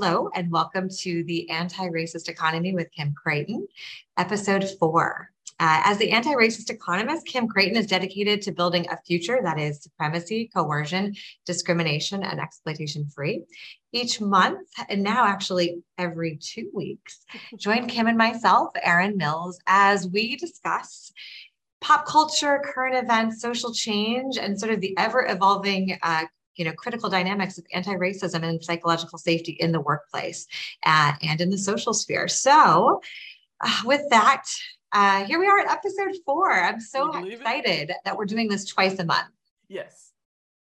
hello and welcome to the Anti Racist Economy with Kim Crayton, episode four. Uh, as the anti racist economist, Kim Crayton is dedicated to building a future that is supremacy, coercion, discrimination, and exploitation free. Each month, and now actually every two weeks, join Kim and myself, Erin Mills, as we discuss pop culture, current events, social change, and sort of the ever evolving uh, you know critical dynamics of anti-racism and psychological safety in the workplace uh, and in the social sphere. So uh, with that uh, here we are at episode four. I'm so excited it? that we're doing this twice a month. Yes.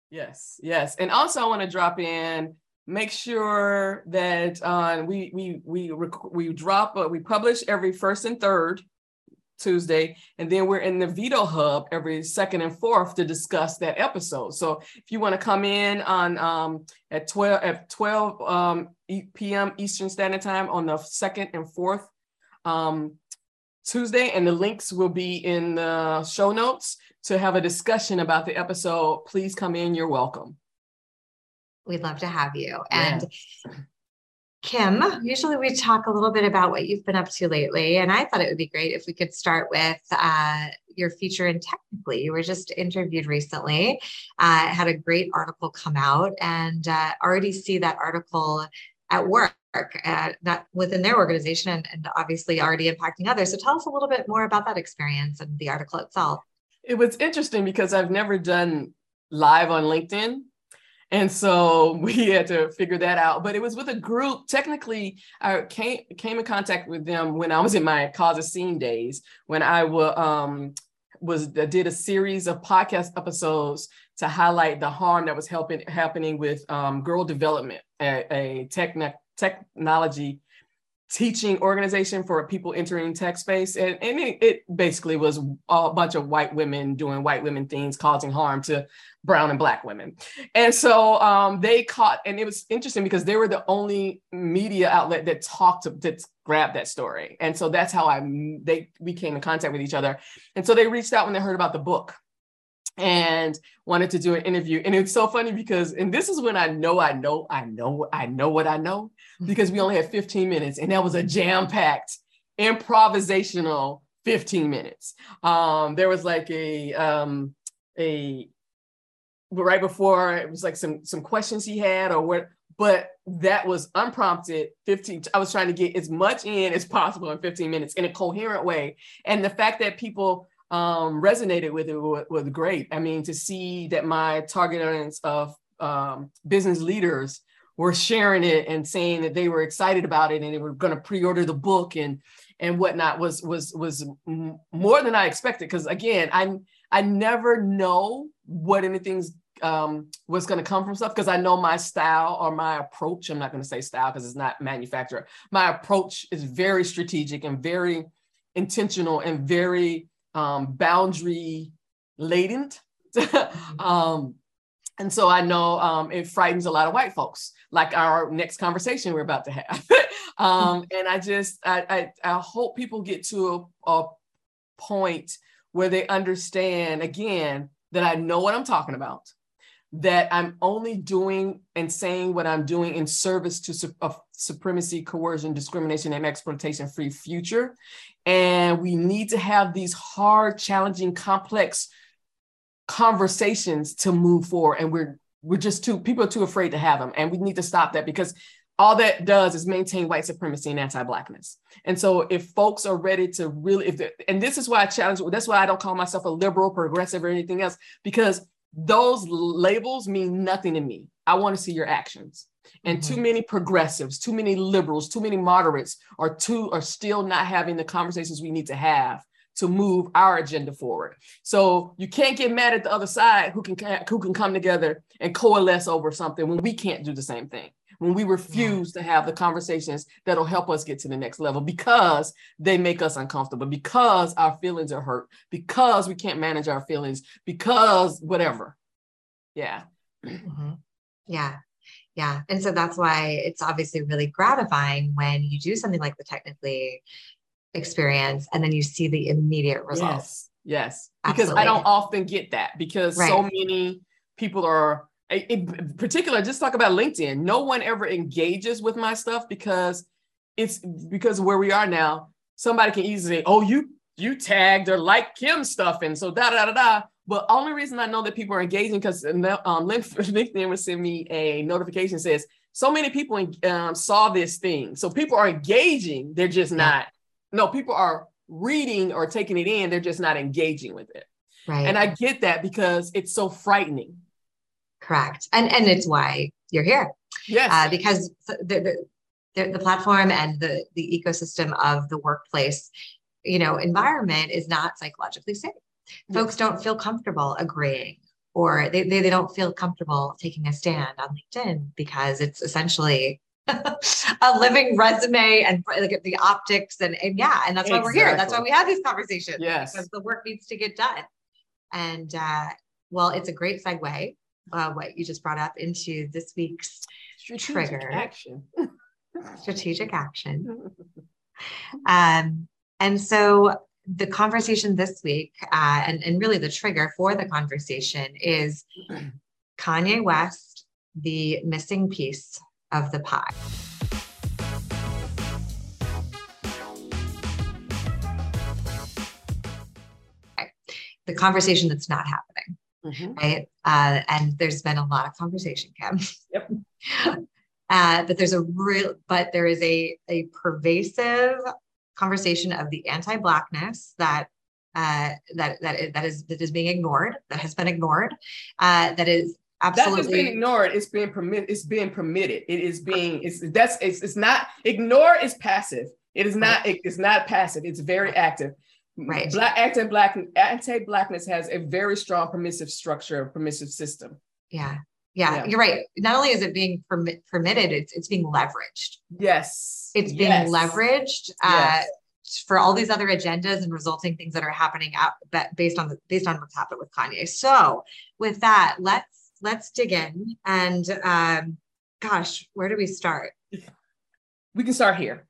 Yes. Yes. And also i want to drop in make sure that uh, we we we we drop uh, we publish every first and third Tuesday, and then we're in the Veto Hub every second and fourth to discuss that episode. So if you want to come in on um, at 12 at 12 um, p.m. Eastern Standard Time on the second and fourth um, Tuesday, and the links will be in the show notes to have a discussion about the episode. Please come in. You're welcome. We'd love to have you. And Kim, usually we talk a little bit about what you've been up to lately. And I thought it would be great if we could start with uh, your feature in Technical.ly. You were just interviewed recently, uh, had a great article come out, and uh, already see that article at work. Uh, not within their organization and, and obviously already impacting others. So tell us a little bit more about that experience and the article itself. It was interesting because I've never done live on LinkedIn and so we had to figure that out. But it was with a group. Technically, I came came in contact with them when I was in my Cause a Scene days, when I was um, was did a series of podcast episodes to highlight the harm that was helping happening with um, Girl Develop It, a, a techn- technology teaching organization for people entering tech space and, and it, it, basically was a bunch of white women doing white women things causing harm to brown and black women. And so um, they caught and it was interesting because they were the only media outlet that talked to that grabbed that story. And so that's how i they we came in contact with each other. And so they reached out when they heard about the book and wanted to do an interview. And it's so funny because, and this is when I know, I know, I know, I know what I know because we only had 15 minutes and that was a jam packed improvisational 15 minutes. Um, there was like a, um, a, right before it was like some, some questions he had or what, but that was unprompted 15 i was trying to get as much in as possible in 15 minutes in a coherent way and the fact that people um, resonated with it was, was, great. I mean, to see that my target audience of um, business leaders were sharing it and saying that they were excited about it and they were going to pre-order the book and and whatnot was was was more than I expected. Because again, I I never know what anything's um, what's going to come from stuff because I know my style or my approach. I'm not going to say style because it's not manufacturer. My approach is very strategic and very intentional and very um, boundary laden. um, and so I know um, it frightens a lot of white folks, like our next conversation we're about to have. um, and I just, I, I, I, hope people get to a, a point where they understand again that I know what I'm talking about, that I'm only doing and saying what I'm doing in service to su- of supremacy, coercion, discrimination, and exploitation free future. And we need to have these hard, challenging, complex conversations to move forward. And we're we're just too people are too afraid to have them. And we need to stop that because all that does is maintain white supremacy and anti-blackness. And so if folks are ready to really, if and this is why I challenge, that's why I don't call myself a liberal, progressive, or anything else, because those labels mean nothing to me. I want to see your actions. And mm-hmm. too many progressives, too many liberals, too many moderates are too are still not having the conversations we need to have to move our agenda forward. So you can't get mad at the other side who can who can come together and coalesce over something when we can't do the same thing. When we refuse to have the conversations that'll help us get to the next level because they make us uncomfortable, because our feelings are hurt, because we can't manage our feelings, because whatever. Yeah. Mm-hmm. Yeah. Yeah. And so that's why it's obviously really gratifying when you do something like the technically experience and then you see the immediate results. Yes. Yes. Because I don't often get that because right. so many people are in particular, just talk about LinkedIn. No one ever engages with my stuff because it's because where we are now. Somebody can easily say, "Oh, you you tagged or like Kim stuff," and so da da da da. But only reason I know that people are engaging because um, LinkedIn would send me a notification says so many people um, saw this thing. So people are engaging. They're just not. No, people are reading or taking it in. They're just not engaging with it. Right. And I get that because it's so frightening. Correct. And and it's why you're here. Yes. Uh, because the, the, the platform and the the ecosystem of the workplace, you know, environment is not psychologically safe. Yes. Folks don't feel comfortable agreeing or they, they, they don't feel comfortable taking a stand on LinkedIn because it's essentially a living resume and like the optics and, and yeah, and that's why exactly. we're here. That's why we have these conversations. Yes. Because the work needs to get done. And uh, well, it's a great segue, uh, what you just brought up into this week's Strategic trigger. Action. Strategic action. Um, and so the conversation this week, uh, and, and really the trigger for the conversation is Kanye West, the missing piece of the pie. The conversation that's not happening. Mm-hmm. Right. Uh, and there's been a lot of conversation, Kim. Yep. uh, but there's a real, but there is a, a pervasive conversation of the anti-blackness that uh, that that that is that is being ignored, that has been ignored, uh, that is absolutely that's being ignored. It's being permitted. It's being permitted. It is being. It's that's. It's, it's not. Ignore is passive. It is not. Right. It, it's not passive. It's very active. Right. Black anti-black anti-blackness has a very strong permissive structure, permissive system. Yeah. Yeah, yeah, you're right. Not only is it being permit, permitted, it's it's being leveraged. Yes, it's being yes. leveraged uh, yes. for all these other agendas and resulting things that are happening out based on the, based on what's happened with Kanye. So, with that, let's let's dig in. And um, gosh, where do we start? We can start here.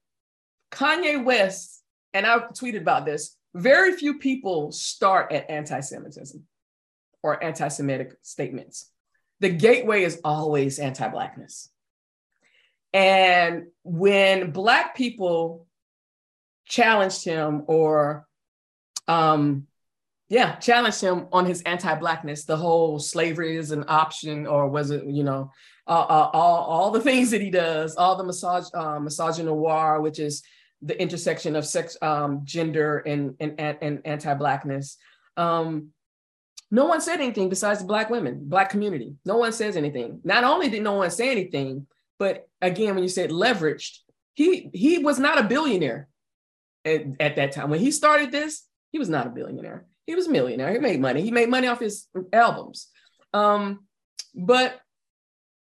Kanye West, and I tweeted about this. Very few people start at anti-Semitism or anti-Semitic statements the gateway is always anti-blackness. And when black people challenged him or um yeah, challenged him on his anti-blackness, the whole slavery is an option, or was it, you know, uh, uh, all, all the things that he does, all the massage, uh, misogynoir, which is the intersection of sex, um, gender, and, and, and anti-blackness. Um, no one said anything besides black women, black community. No one says anything. Not only did no one say anything, but again, when you said leveraged, he he was not a billionaire at, at that time. When he started this, he was not a billionaire. He was a millionaire. He made money. He made money off his albums. Um, but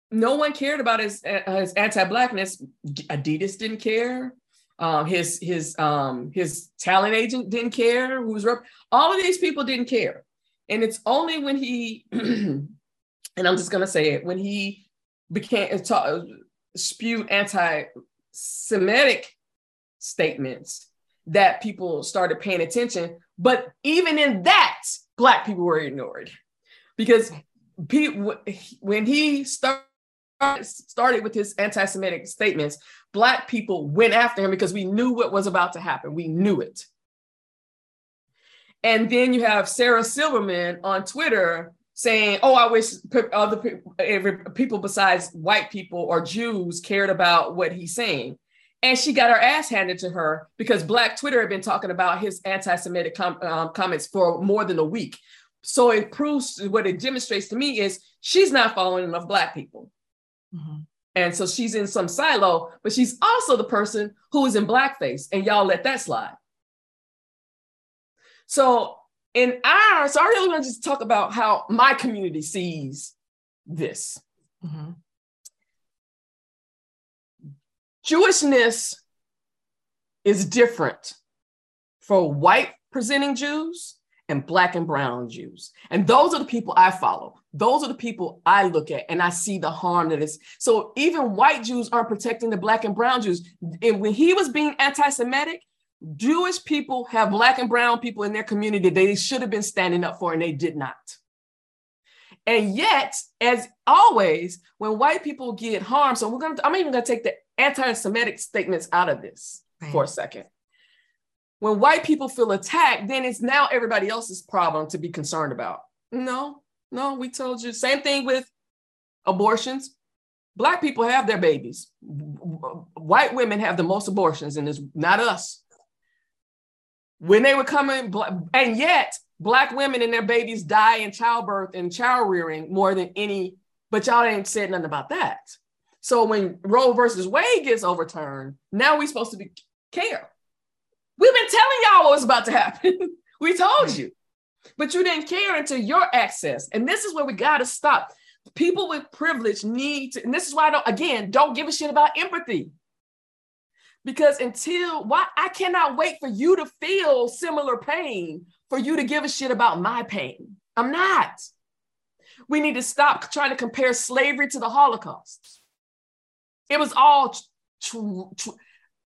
no one cared about his, uh, his anti-blackness. Adidas didn't care. Um, his his um, his talent agent didn't care. Who was rep- all of these people didn't care. And it's only when he, and I'm just gonna say it, when he became ta- spewed anti-Semitic statements that people started paying attention. But even in that, black people were ignored because when he started started with his anti-Semitic statements, black people went after him because we knew what was about to happen. We knew it. And then you have Sarah Silverman on Twitter saying, "Oh, I wish other people besides white people or Jews cared about what he's saying." And she got her ass handed to her because Black Twitter had been talking about his anti-Semitic com- um, comments for more than a week. So it proves what it demonstrates to me is she's not following enough Black people. Mm-hmm. And so she's in some silo, but she's also the person who is in blackface, and y'all let that slide. So in our, so I really want to just talk about how my community sees this. Mm-hmm. Jewishness is different for white presenting Jews and black and brown Jews. And those are the people I follow. Those are the people I look at and I see the harm that is. So even white Jews aren't protecting the black and brown Jews. And when he was being anti-Semitic, Jewish people have black and brown people in their community they should have been standing up for and they did not. And yet, as always, when white people get harmed, so we're gonna, I'm even gonna take the anti-Semitic statements out of this right. for a second. When white people feel attacked, then it's now everybody else's problem to be concerned about. No, no, we told you. Same thing with abortions. Black people have their babies. White women have the most abortions, and it's not us. When they were coming, and yet black women and their babies die in childbirth and child rearing more than any, but y'all ain't said nothing about that. So when Roe versus Wade gets overturned, now we're supposed to be care. We've been telling y'all what was about to happen. we told you, but you didn't care until your access. And this is where we got to stop. People with privilege need to, and this is why I don't, again, don't give a shit about empathy. Because until why I cannot wait for you to feel similar pain for you to give a shit about my pain. I'm not. We need to stop trying to compare slavery to the Holocaust. It was all tr- tr-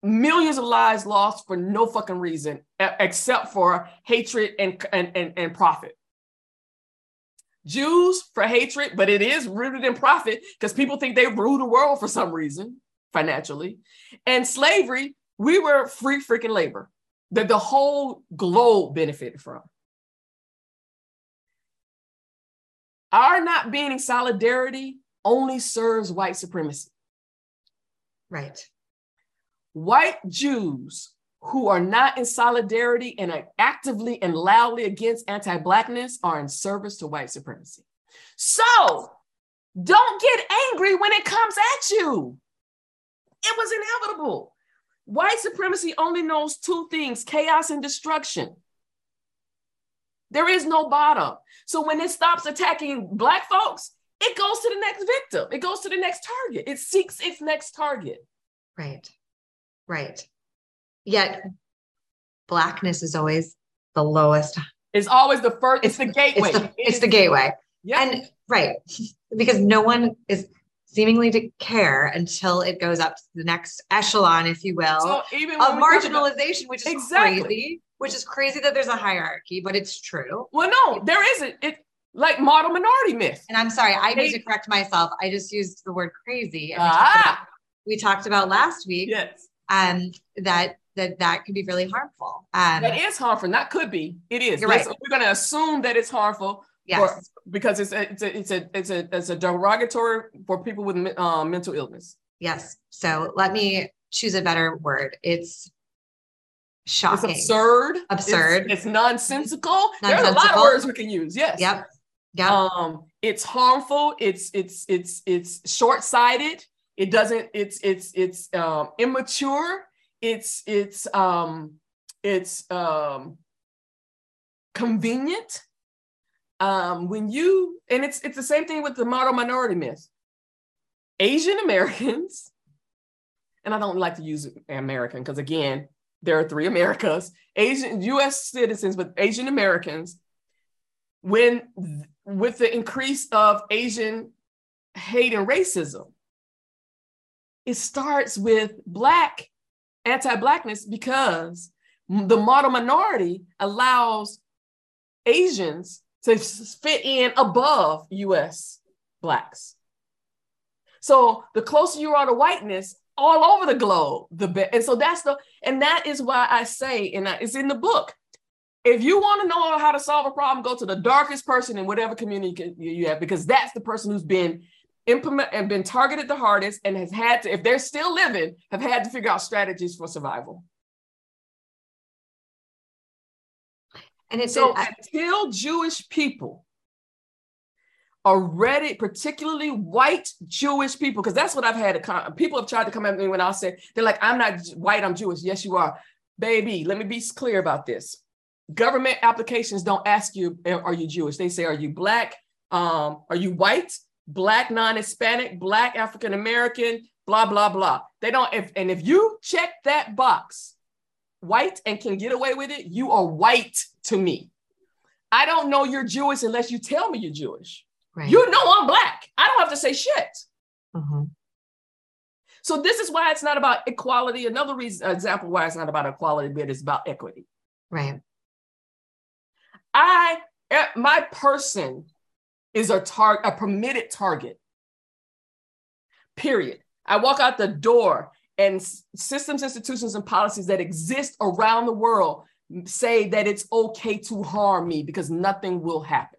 millions of lives lost for no fucking reason except for hatred and, and, and, and profit. Jews for hatred, but it is rooted in profit because people think they rule the world for some reason financially. And slavery, we were free freaking labor that the whole globe benefited from. Our not being in solidarity only serves white supremacy. Right. White Jews who are not in solidarity and are actively and loudly against anti Blackness are in service to white supremacy. So don't get angry when it comes at you. It was inevitable. White supremacy only knows two things chaos and destruction. There is no bottom. So when it stops attacking Black folks, it goes to the next victim, it goes to the next target, it seeks its next target. Right, right. Yet, Blackness is always the lowest. It's always the first, it's, it's the gateway. It's the, it's the gateway. Yeah. And right, because no one is seemingly to care until it goes up to the next echelon, if you will, so even of marginalization, which is exactly. crazy. Which is crazy that there's a hierarchy, but it's true. Well, no, there isn't. It like model minority myth. And I'm sorry, I need to correct myself. I just used the word crazy. Ah. We, talked about, we talked about last week. Yes. Um, that that that could be really harmful. Um, that is harmful. Not could be. It is. You're right. We're going to assume that it's harmful Yes. For, because it's a, it's a it's a it's a it's a derogatory for people with uh, mental illness. Yes. So let me choose a better word. It's shocking. It's absurd. Absurd. It's, it's nonsensical. nonsensical. There's a lot of words we can use. Yes. Yep. Yep. Um, it's harmful. It's it's it's it's short-sighted. It doesn't. It's it's it's um, immature. It's it's um it's um convenient um, when you and it's it's the same thing with the model minority myth. Asian Americans, and I don't like to use American because again, there are three Americas: Asian U.S. citizens, but Asian Americans. When with the increase of Asian hate and racism, it starts with black anti-blackness because the model minority allows Asians to fit in above US blacks. So the closer you are to whiteness, all over the globe, the best. And so that's the, and that is why I say, and it's in the book. If you want to know how to solve a problem, go to the darkest person in whatever community you have, because that's the person who's been implement and been targeted the hardest and has had to, if they're still living, have had to figure out strategies for survival. And it's so until Jewish people are ready, particularly white Jewish people, because that's what I've had. To, people have tried to come at me when I say they're like, "I'm not white, I'm Jewish." Yes, you are, baby. Let me be clear about this. Government applications don't ask you, "Are you Jewish?" They say, "Are you black? Um, are you white? Black, non-Hispanic, black, African American, blah blah blah." They don't. If and if you check that box, white and can get away with it, you are white to me. I don't know you're Jewish unless you tell me you're Jewish. Right. You know I'm black. I don't have to say shit. Mm-hmm. So this is why it's not about equality. Another reason, example why it's not about equality, but it's about equity. Right. I, eh, my person is a target, a permitted target. Period. I walk out the door and systems, institutions, and policies that exist around the world say that it's okay to harm me because nothing will happen.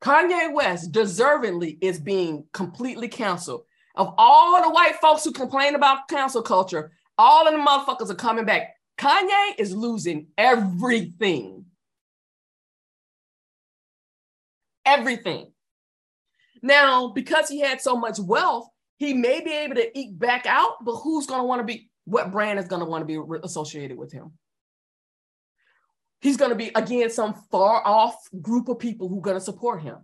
Kanye West deservedly is being completely canceled. Of all the white folks who complain about cancel culture, all of the motherfuckers are coming back. Kanye is losing everything. Everything. Now, because he had so much wealth, he may be able to eke back out, but who's going to want to be, what brand is going to want to be associated with him? He's going to be, again, some far off group of people who are going to support him.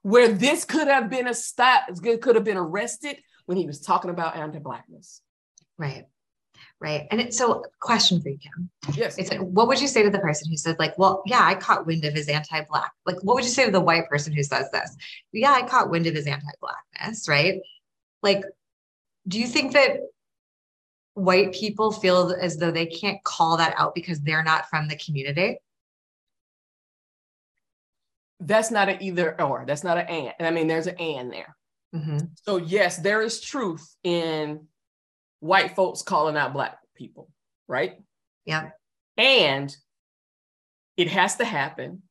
Where this could have been a stop, could have been arrested when he was talking about anti-blackness. Right. Right. And it, so question for you, Kim. Yes. It's like, what would you say to the person who said, like, well, yeah, I caught wind of his anti-black. Like, what would you say to the white person who says this? Yeah, I caught wind of his anti-blackness, right? Like, do you think that white people feel as though they can't call that out because they're not from the community? That's not an either or. That's not an and. I mean, there's an and there. Mm-hmm. So yes, there is truth in white folks calling out black people, right? Yeah. And it has to happen.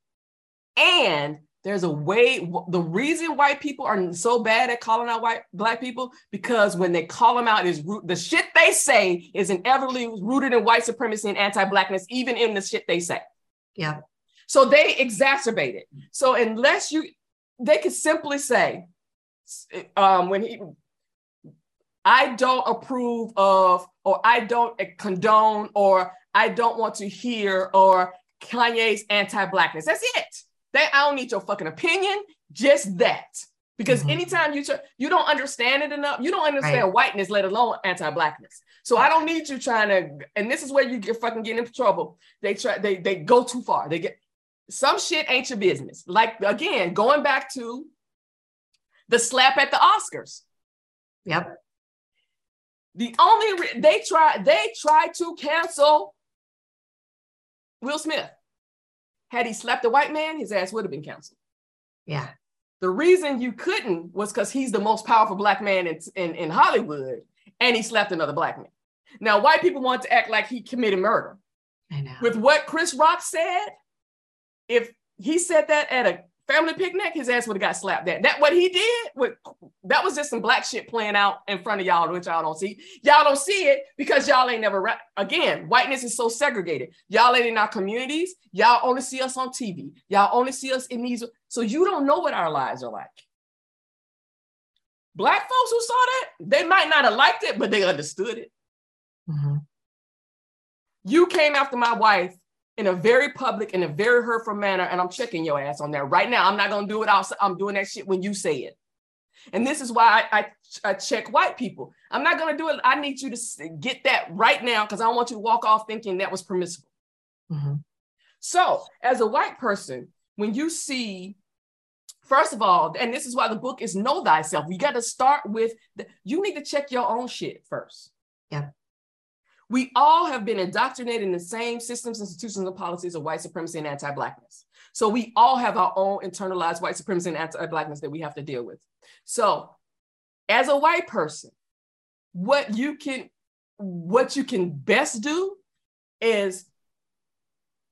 And there's a way the reason white people are so bad at calling out white black people because when they call them out is the shit they say is inevitably rooted in white supremacy and anti-blackness even in the shit they say yeah so they exacerbate it so unless you they could simply say um, when he I don't approve of, or I don't condone, or I don't want to hear, or Kanye's anti-blackness. That's it. That I don't need your fucking opinion, just that. Because mm-hmm. anytime you try, you don't understand it enough, you don't understand right. whiteness, let alone anti-blackness. So I don't need you trying to, and this is where you get fucking getting into trouble. They try, they they go too far. They get some shit ain't your business. Like again, going back to the slap at the Oscars. Yep. The only re- they tried they tried to cancel Will Smith. Had he slapped a white man, his ass would have been canceled. Yeah. The reason you couldn't was because he's the most powerful black man in, in, in Hollywood and he slapped another black man. Now, white people want to act like he committed murder. I know. With what Chris Rock said, if he said that at a family picnic, his ass would have got slapped. That that what he did, with, that was just some black shit playing out in front of y'all, which y'all don't see. Y'all don't see it because y'all ain't never. Again, whiteness is so segregated. Y'all ain't in our communities. Y'all only see us on TV. Y'all only see us in these. So you don't know what our lives are like. Black folks who saw that, they might not have liked it, but they understood it. Mm-hmm. You came after my wife in a very public, in a very hurtful manner, and I'm checking your ass on that right now. I'm not gonna do it. I'll, I'm doing that shit when you say it. And this is why I, I, I check white people. I'm not gonna do it. I need you to get that right now because I don't want you to walk off thinking that was permissible. Mm-hmm. So, as a white person, when you see, first of all, and this is why the book is Know Thyself, you got to start with, the, you need to check your own shit first. Yeah. We all have been indoctrinated in the same systems, institutions, and policies of white supremacy and anti-blackness. So we all have our own internalized white supremacy and anti-blackness that we have to deal with. So as a white person, what you can what you can best do is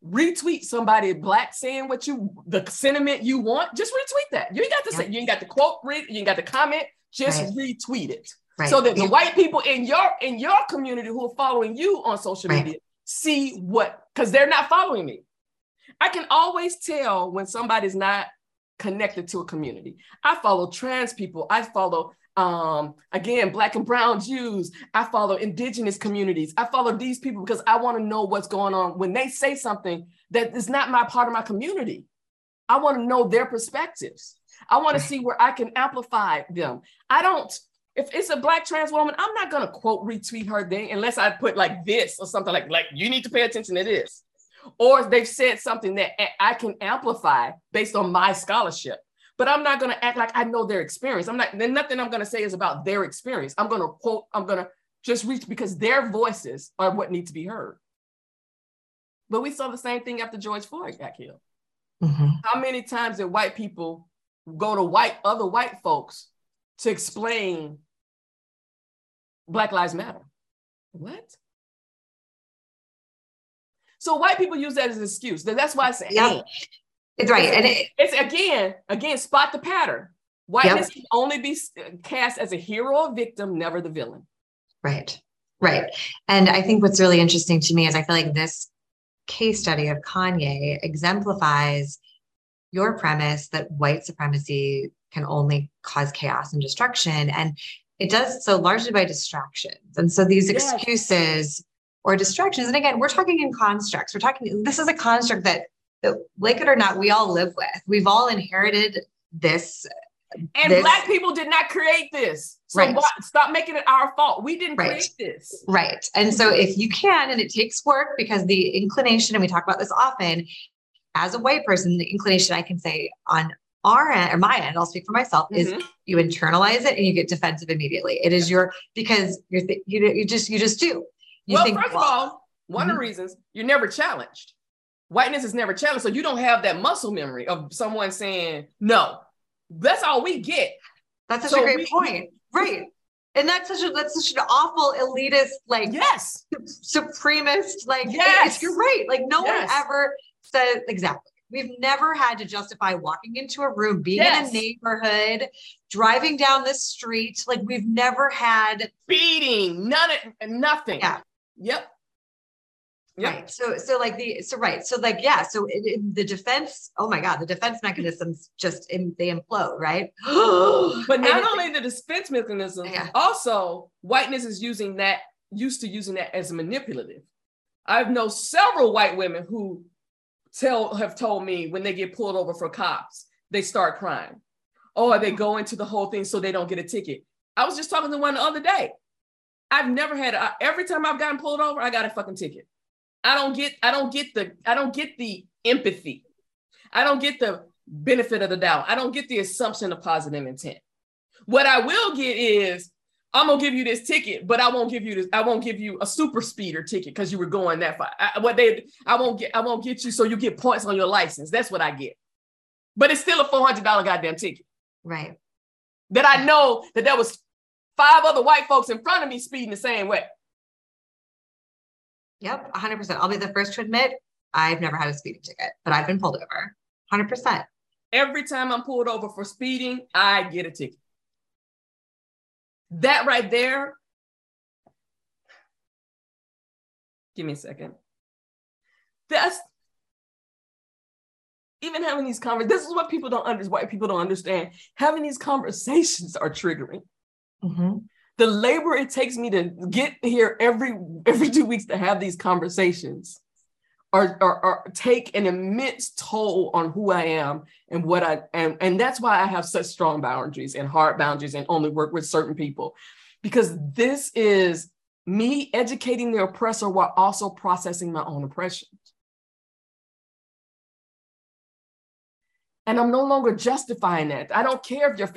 retweet somebody black saying what you the sentiment you want just retweet that you ain't got to say you ain't got to quote read you ain't got to comment just right. retweet it Right. So that the white people in your in your community who are following you on social right. media see what because they're not following me. I can always tell when somebody's not connected to a community. I follow trans people. I follow um, again black and brown Jews. I follow indigenous communities. I follow these people because I want to know what's going on when they say something that is not my part of my community. I want to know their perspectives. I want to see where I can amplify them. I don't if it's a black trans woman, I'm not gonna quote retweet her thing unless I put like this or something like like you need to pay attention to this, or they've said something that I can amplify based on my scholarship. But I'm not gonna act like I know their experience. I'm not. Then nothing I'm gonna say is about their experience. I'm gonna quote. I'm gonna just reach because their voices are what need to be heard. But we saw the same thing after George Floyd got killed. Mm-hmm. How many times did white people go to white other white folks to explain Black Lives Matter? What? So white people use that as an excuse. That's why I say, yeah. it's right. And it, it's again, again, spot the pattern. Whiteness yep. can only be cast as a hero or victim, never the villain. Right. Right. And I think what's really interesting to me is I feel like this case study of Kanye exemplifies your premise that white supremacy can only cause chaos and destruction. And it does so largely by distractions. And so these yes. excuses or distractions, and again, we're talking in constructs. We're talking, this is a construct that, that like it or not, we all live with. We've all inherited this and this, black people did not create this. So right. why, stop making it our fault. We didn't right. create this. Right. And so if you can, and it takes work because the inclination, and we talk about this often, as a white person, the inclination I can say on our end or my end, I'll speak for myself, mm-hmm. is you internalize it and you get defensive immediately. It is your because you're th- you you just you just do. You well, think, first well, of all, one mm-hmm. of the reasons you're never challenged. Whiteness is never challenged, so you don't have that muscle memory of someone saying no that's all we get. That's such so a great we, point. Right. And that's such a that's such an awful elitist, like yes, supremacist, like yes, you're right. Like no yes. one ever said exactly. We've never had to justify walking into a room, being yes. in a neighborhood, driving down the street. Like we've never had beating, none of nothing. Yeah. Yep. Yep. Right. So, so like the, so right. So like, yeah. So it, it, the defense, oh my God, the defense mechanisms just, in, they implode, right? but not only the defense mechanism, yeah. also whiteness is using that, used to using that as manipulative. I've known several white women who tell, have told me when they get pulled over for cops, they start crying. Oh, or they oh. go into the whole thing so they don't get a ticket. I was just talking to one the other day. I've never had, a, every time I've gotten pulled over, I got a fucking ticket. I don't get I don't get the I don't get the empathy. I don't get the benefit of the doubt. I don't get the assumption of positive intent. What I will get is I'm gonna give you this ticket, but I won't give you this. I won't give you a super speeder ticket because you were going that far. I, what they I won't get I won't get you so you get points on your license. That's what I get. But it's still a four hundred dollar goddamn ticket. Right. That I know that that was five other white folks in front of me speeding the same way. Yep, 100%. I'll be the first to admit I've never had a speeding ticket, but I've been pulled over. 100%. Every time I'm pulled over for speeding, I get a ticket. That right there. Give me a second. That's even having these conversations. This is what people don't understand. White people don't understand. Having these conversations are triggering. Mm-hmm the labor it takes me to get here every every two weeks to have these conversations are, are, are, take an immense toll on who I am and what I am. And that's why I have such strong boundaries and hard boundaries and only work with certain people. Because this is me educating the oppressor while also processing my own oppression. And I'm no longer justifying that. I don't care if you're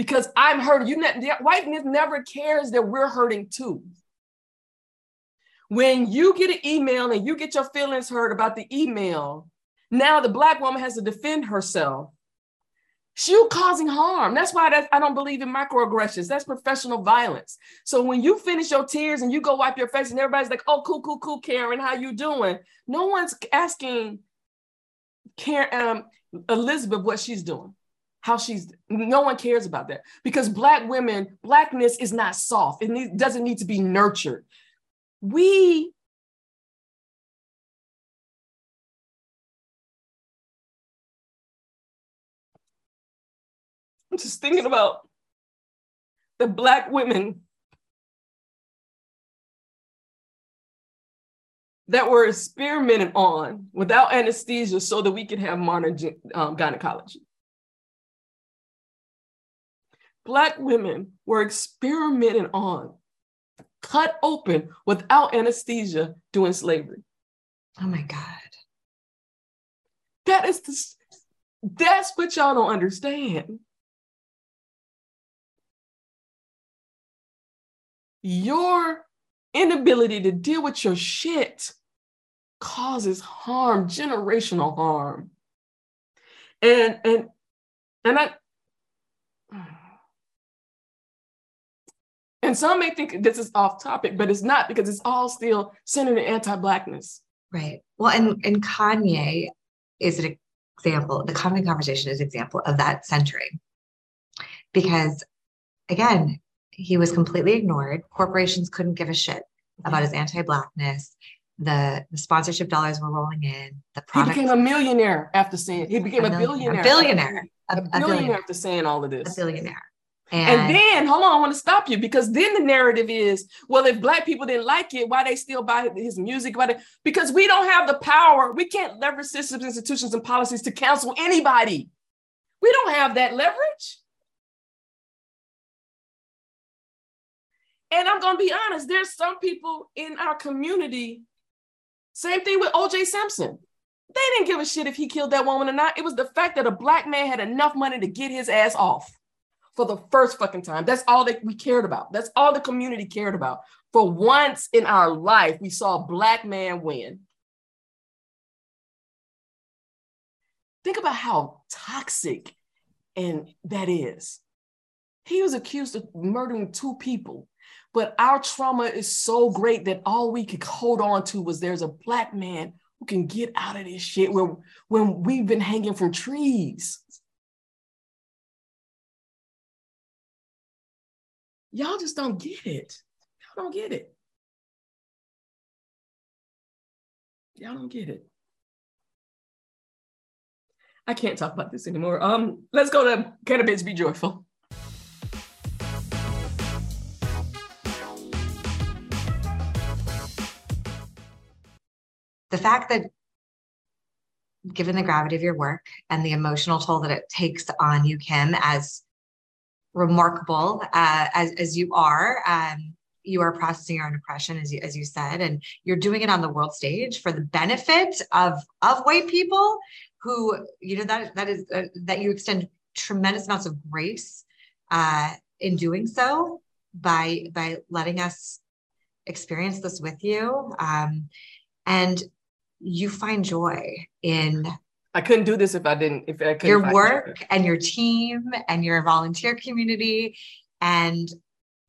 because I'm hurting. You ne- whiteness never cares that we're hurting too. When you get an email and you get your feelings hurt about the email, now the black woman has to defend herself. She's causing harm. That's why that's, I don't believe in microaggressions. That's professional violence. So when you finish your tears and you go wipe your face and everybody's like, "Oh, cool, cool, cool, Karen, how you doing?" No one's asking Karen, um, Elizabeth what she's doing how she's no one cares about that. Because black women blackness is not soft. It doesn't need to be nurtured. We i'm just thinking about the black women that were experimented on without anesthesia so that we could have modern um, gynecology Black women were experimented on, cut open without anesthesia during slavery. Oh my God. That is the, that's what y'all don't understand. Your inability to deal with your shit causes harm, generational harm. And and and I and some may think this is off topic, but it's not because it's all still centered in anti-blackness. Right. Well, and and Kanye is an example. The Kanye conversation is an example of that centering, because again, he was completely ignored. Corporations couldn't give a shit about his anti-blackness. The, the sponsorship dollars were rolling in. The product he became a millionaire after saying he became a, a billionaire. A billionaire. A, a, billionaire, billionaire after saying all of this. A billionaire. And, and, then, hold on, I want to stop you because then the narrative is, well, if black people didn't like it, why they still buy his music? Why they, because we don't have the power. We can't leverage systems, institutions, and policies to cancel anybody. We don't have that leverage. And I'm going to be honest, there's some people in our community, same thing with OJ Simpson. They didn't give a shit if he killed that woman or not. It was the fact that a black man had enough money to get his ass off for the first fucking time. That's all that we cared about. That's all the community cared about. For once in our life, we saw a black man win. Think about how toxic and that is. He was accused of murdering two people, but our trauma is so great that all we could hold on to was there's a black man who can get out of this shit when, when we've been hanging from trees. Y'all just don't get it. Y'all don't get it. Y'all don't get it. I can't talk about this anymore. Um, let's go to Cannabis Be Joyful. The fact that given the gravity of your work and the emotional toll that it takes on you, Kim, as remarkable uh, as, as you are. Um, you are processing your own oppression, as you, as you said, and you're doing it on the world stage for the benefit of, of white people who, you know, that, that is, uh, that you extend tremendous amounts of grace uh, in doing so by, by letting us experience this with you. Um, and you find joy in I couldn't do this if I didn't. If I couldn't your work and your team and your volunteer community, and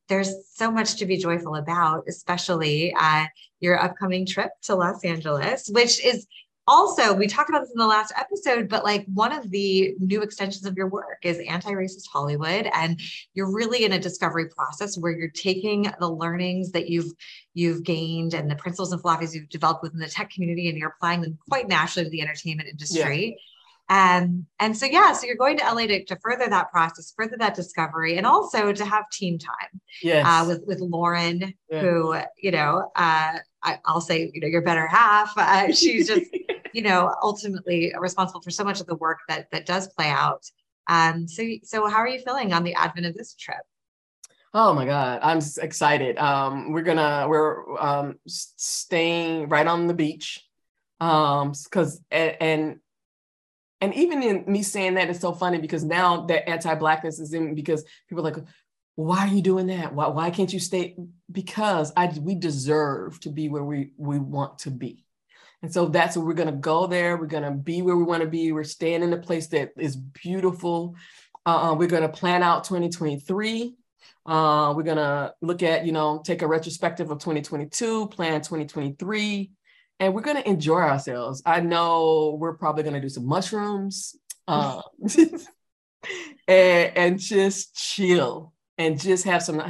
there's so much to be joyful about, especially uh, your upcoming trip to Los Angeles, which is also we talked about this in the last episode but like one of the new extensions of your work is anti-racist hollywood and you're really in a discovery process where you're taking the learnings that you've you've gained and the principles and philosophies you've developed within the tech community and you're applying them quite naturally to the entertainment industry yeah. Um, and so, yeah, so you're going to LA to, to further that process, further that discovery, and also to have team time yes. uh, with, with Lauren, yeah. who, you know, uh, I, will say, you know, your better half. Uh, she's just, you know, ultimately responsible for so much of the work that that does play out. Um, so, so how are you feeling on the advent of this trip? Oh my God, I'm excited. Um, we're gonna we're um, staying right on the beach, um, because and, and and even in me saying that, it's so funny because now that anti-blackness is in because people are like, why are you doing that? Why, why can't you stay? Because I we deserve to be where we we want to be. And so that's where we're gonna go there. We're gonna be where we want to be. We're staying in a place that is beautiful. Uh, we're gonna plan out 2023. Uh, we're gonna look at, you know, take a retrospective of 2022, plan 2023 and we're going to enjoy ourselves. I know we're probably going to do some mushrooms um, and, and just chill and just have some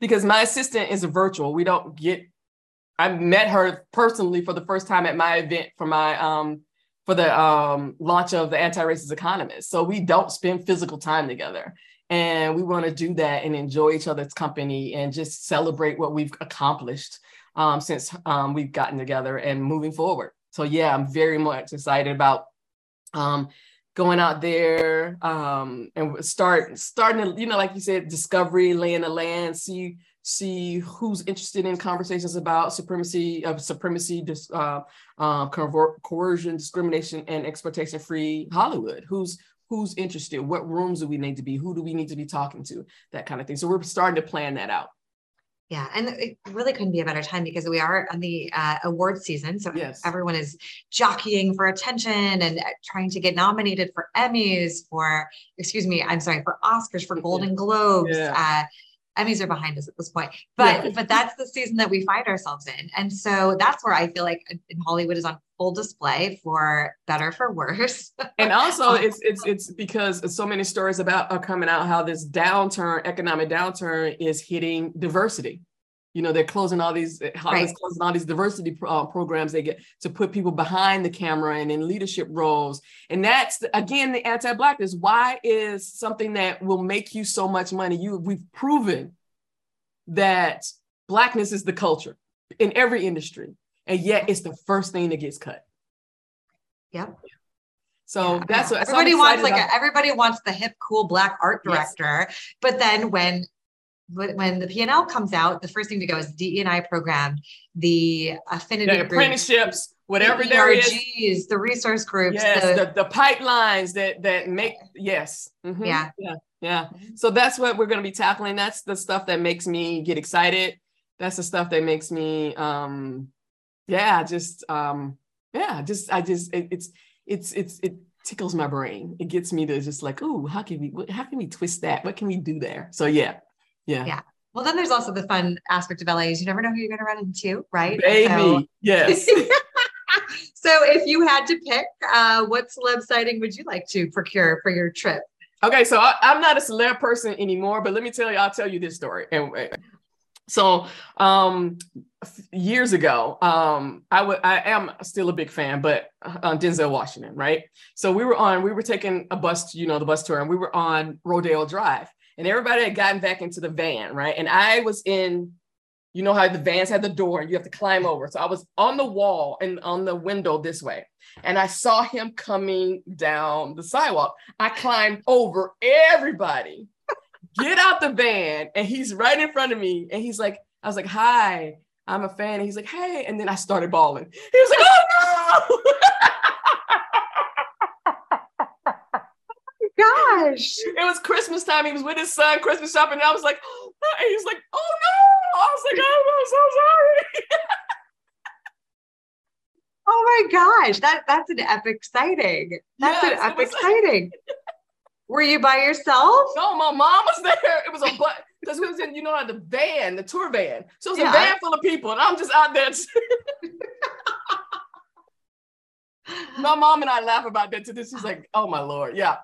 because my assistant is a virtual. We don't get. I met her personally for the first time at my event for my um for the um launch of the anti-racist economist. So we don't spend physical time together. And we want to do that and enjoy each other's company and just celebrate what we've accomplished um, since um, we've gotten together and moving forward. So yeah, I'm very much excited about um, going out there um, and start starting to, you know, like you said, discovery, laying the land, see see who's interested in conversations about supremacy of uh, supremacy, dis, uh, uh, coercion, discrimination, and exploitation free Hollywood. Who's who's interested? What rooms do we need to be? Who do we need to be talking to? That kind of thing. So we're starting to plan that out. Yeah, and it really couldn't be a better time because we are on the uh, award season, so Yes. everyone is jockeying for attention and uh, trying to get nominated for Emmys, for excuse me, I'm sorry, for Oscars, for Golden Globes. Yeah. Uh, Emmys are behind us at this point, but Yeah. but that's the season that we find ourselves in, and so that's where I feel like in Hollywood is on full display for better for worse. and also um, it's it's it's because so many stories about are coming out how this downturn economic downturn is hitting diversity you know they're closing all these Hollywood's Right. closing all these diversity uh, programs they get to put people behind the camera and in leadership roles and that's again the anti-blackness why is something that will make you so much money you we've proven that blackness is the culture in every industry and yet it's the first thing that gets cut Yep. so Yeah, that's what so everybody wants like a, everybody wants the hip cool black art Yes. director but then when when when the P&L comes out the first thing to go is DE&I program the affinity the groups, apprenticeships, whatever the there is. The resource groups Yes, the, the, the pipelines that that make yes. Mhm. Yeah. Yeah. Yeah. So that's what we're gonna be tackling. That's the stuff that makes me get excited. That's the stuff that makes me um yeah, just um yeah, just I just it, it's it's it's it tickles my brain. It gets me to just like, ooh, how can we how can we twist that? What can we do there? So yeah. Yeah. Yeah. well then there's also the fun aspect of LA is you never know who you're going to run into right Baby. so, Yes. so if you had to pick uh what celeb sighting would you like to procure for your trip Okay, so I, I'm not a celeb person anymore, but let me tell you, I'll tell you this story. And uh, so, um, years ago, um, I would, I am still a big fan, but uh, Denzel Washington, right? So we were on, we were taking a bus, you know, the bus tour, and we were on Rodeo Drive, and everybody had gotten back into the van, right? And I was in, you know how the vans had the door, and you have to climb over. So I was on the wall and on the window this way, and I saw him coming down the sidewalk. I climbed over everybody, get out the van, and he's right in front of me. And he's like, I was like, hi, I'm a fan. And he's like, hey. And then I started bawling. He was like, oh gosh it was Christmas time. He was with his son, Christmas shopping. And I was like, and he's like, oh no. I was like, oh, I'm so sorry. Oh my gosh, that that's an epic sighting. That's Yes, an epic sighting. Were you by yourself? No, my mom was there. It was a but because we was in, you know, the van, the tour van. So it was Yeah. a van full of people, and I'm just out there. my mom and I laugh about that to this. She's like, "Oh my lord, yeah."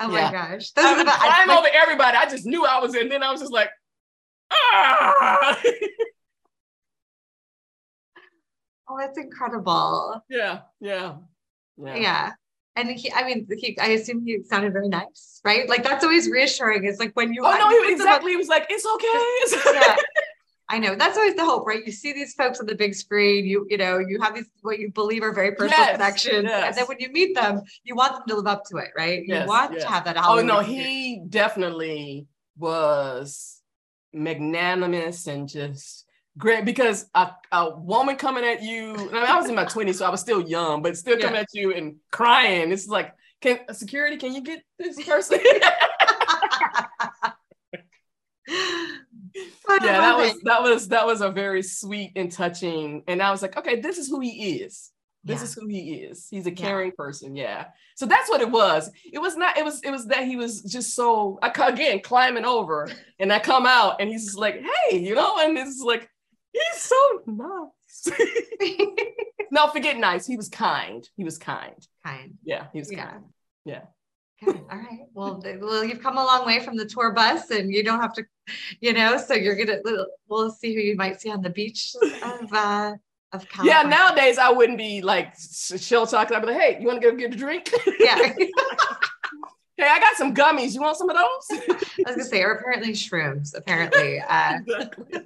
Oh Yeah. my gosh. Those I are the would best. I- climb like- over everybody. I just knew I was in. Then I was just like, ah. oh, that's incredible. yeah, yeah, Yeah. And he, I mean, he, I assume he sounded very nice, right? Like that's always reassuring. It's like when you, Oh no, he think about- exactly. He was like, "It's okay." It's yeah. I know that's always the hope, right? You see these folks on the big screen, you you know, you have these what you believe are very personal Yes, connections, and then when you meet them, you want them to live up to it, right? You Yes, want yes. to have that. Oh no, experience. he definitely was magnanimous and just great because a, a woman coming at you. I, mean, I was in my 20s, so I was still young, but still coming Yeah. at you and crying. It's like, can security, can you get this person? I yeah, that was that was that was a very sweet and touching. And I was like, okay, this is who he is. This Yeah. is who he is. He's a Yeah. caring person. Yeah. So that's what it was. It was not, it was, it was that he was just so I again climbing over and I come out and he's just like, hey, you know, and it's like, he's so nice. no, forget nice. He was kind. He was kind. kind. Yeah, he was Yeah. kind. Yeah. Okay. All right. Well, well, you've come a long way from the tour bus, and you don't have to, you know. So you're gonna. we'll- We'll see who you might see on the beach of uh of California. Yeah, nowadays I wouldn't be like sh- shell talking. I'd be like, hey, you want to go get a drink? Yeah. hey, I got some gummies. You want some of those? I was gonna say, or apparently shrooms. Apparently. Uh, Exactly.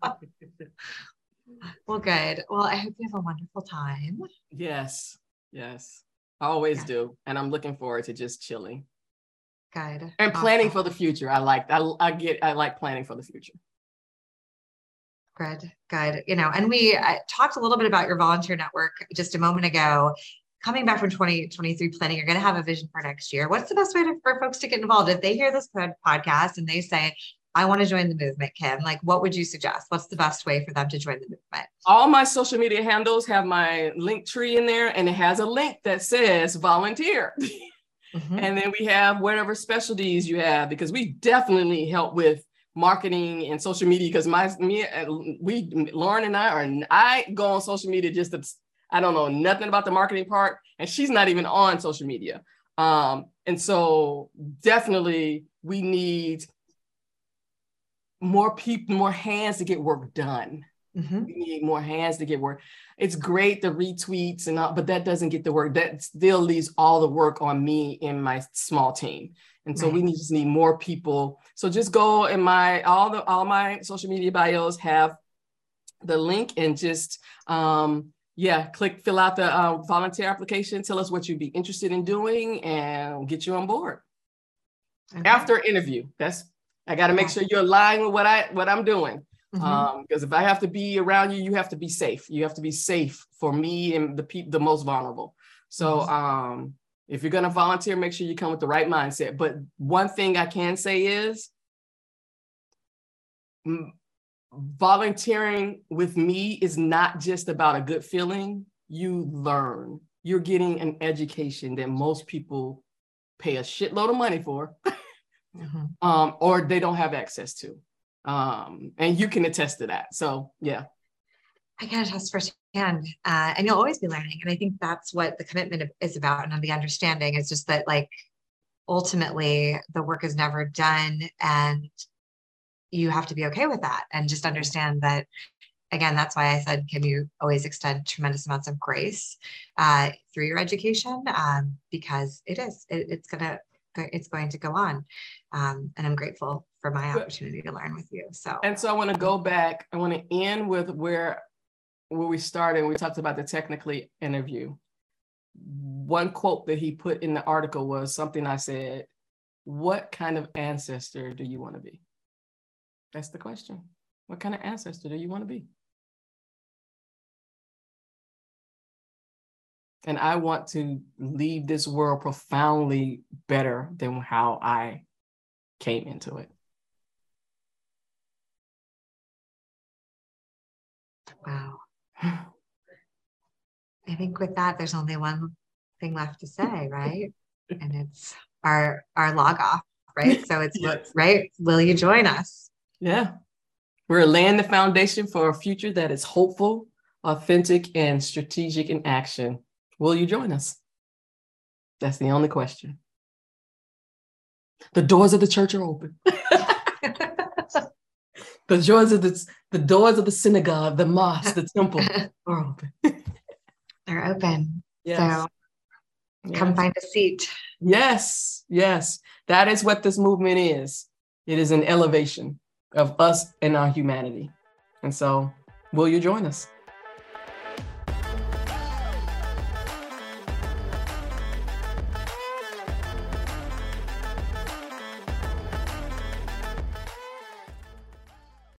well, good. Well, I hope you have a wonderful time. yes, yes. I always Yeah. do. And I'm looking forward to just chilling Good. and planning Awesome. for the future. I like, I, I get, I like planning for the future. Good, good. You know, and we uh, talked a little bit about your volunteer network just a moment ago. Coming back from 2023 planning, you're going to have a vision for next year. What's the best way to, for folks to get involved? If they hear this pod- podcast and they say, I want to join the movement, Kim, like what would you suggest? What's the best way for them to join the movement? All my social media handles have my Linktree in there and it has a link that says volunteer. Mm-hmm. And then we have whatever specialties you have because we definitely help with marketing and social media because my me uh, we Lauren and I are I go on social media just to I don't know nothing about the marketing part and she's not even on social media. Um, and so definitely we need more people, more hands to get work done. Mm-hmm. We need more hands to get work. It's great the retweets and all, but that doesn't get the work. That still leaves all the work on me and my small team. And so right. we need, just need more people. So just go in my all the all my social media bios have the link and just um, yeah, click fill out the uh, volunteer application. Tell us what you'd be interested in doing, and get you on board. Okay. After interview, that's I got to make sure you're aligned with what I what I'm doing. Mm-hmm. Um, because if I have to be around you, you have to be safe. You have to be safe for me and the people the most vulnerable. So mm-hmm. um, if you're gonna volunteer, make sure you come with the right mindset. But one thing I can say is volunteering with me is not just about a good feeling. You learn. You're getting an education that most people pay a shitload of money for, mm-hmm. um, or they don't have access to. Um, and you can attest to that. So yeah. I can attest firsthand, uh, and you'll always be learning. And I think that's what the commitment is about, and the understanding is just that, like, ultimately, the work is never done, and you have to be okay with that, and just understand that. Again, that's why I said, can you always extend tremendous amounts of grace uh, through your education? Um, because it is, it, it's gonna, it's going to go on, um, and I'm grateful for my opportunity to learn with you. So, and so I want to go back. I want to end with where where we started. We talked about the Technical.ly interview. One quote that he put in the article was something I said. What kind of ancestor do you want to be? That's the question. What kind of ancestor do you want to be? And I want to leave this world profoundly better than how I came into it. Wow. I think with that, there's only one thing left to say, right? and it's our our log off, right? So it's yes. right. Will you join us? Yeah. We're laying the foundation for a future that is hopeful, authentic, and strategic in action. Will you join us? That's the only question. The doors of the church are open. the doors of the, the doors of the synagogue, the mosque, the temple are open. They're open. Yes. So yes. come find a seat. Yes, yes. That is what this movement is. It is an elevation of us and our humanity. And so, will you join us?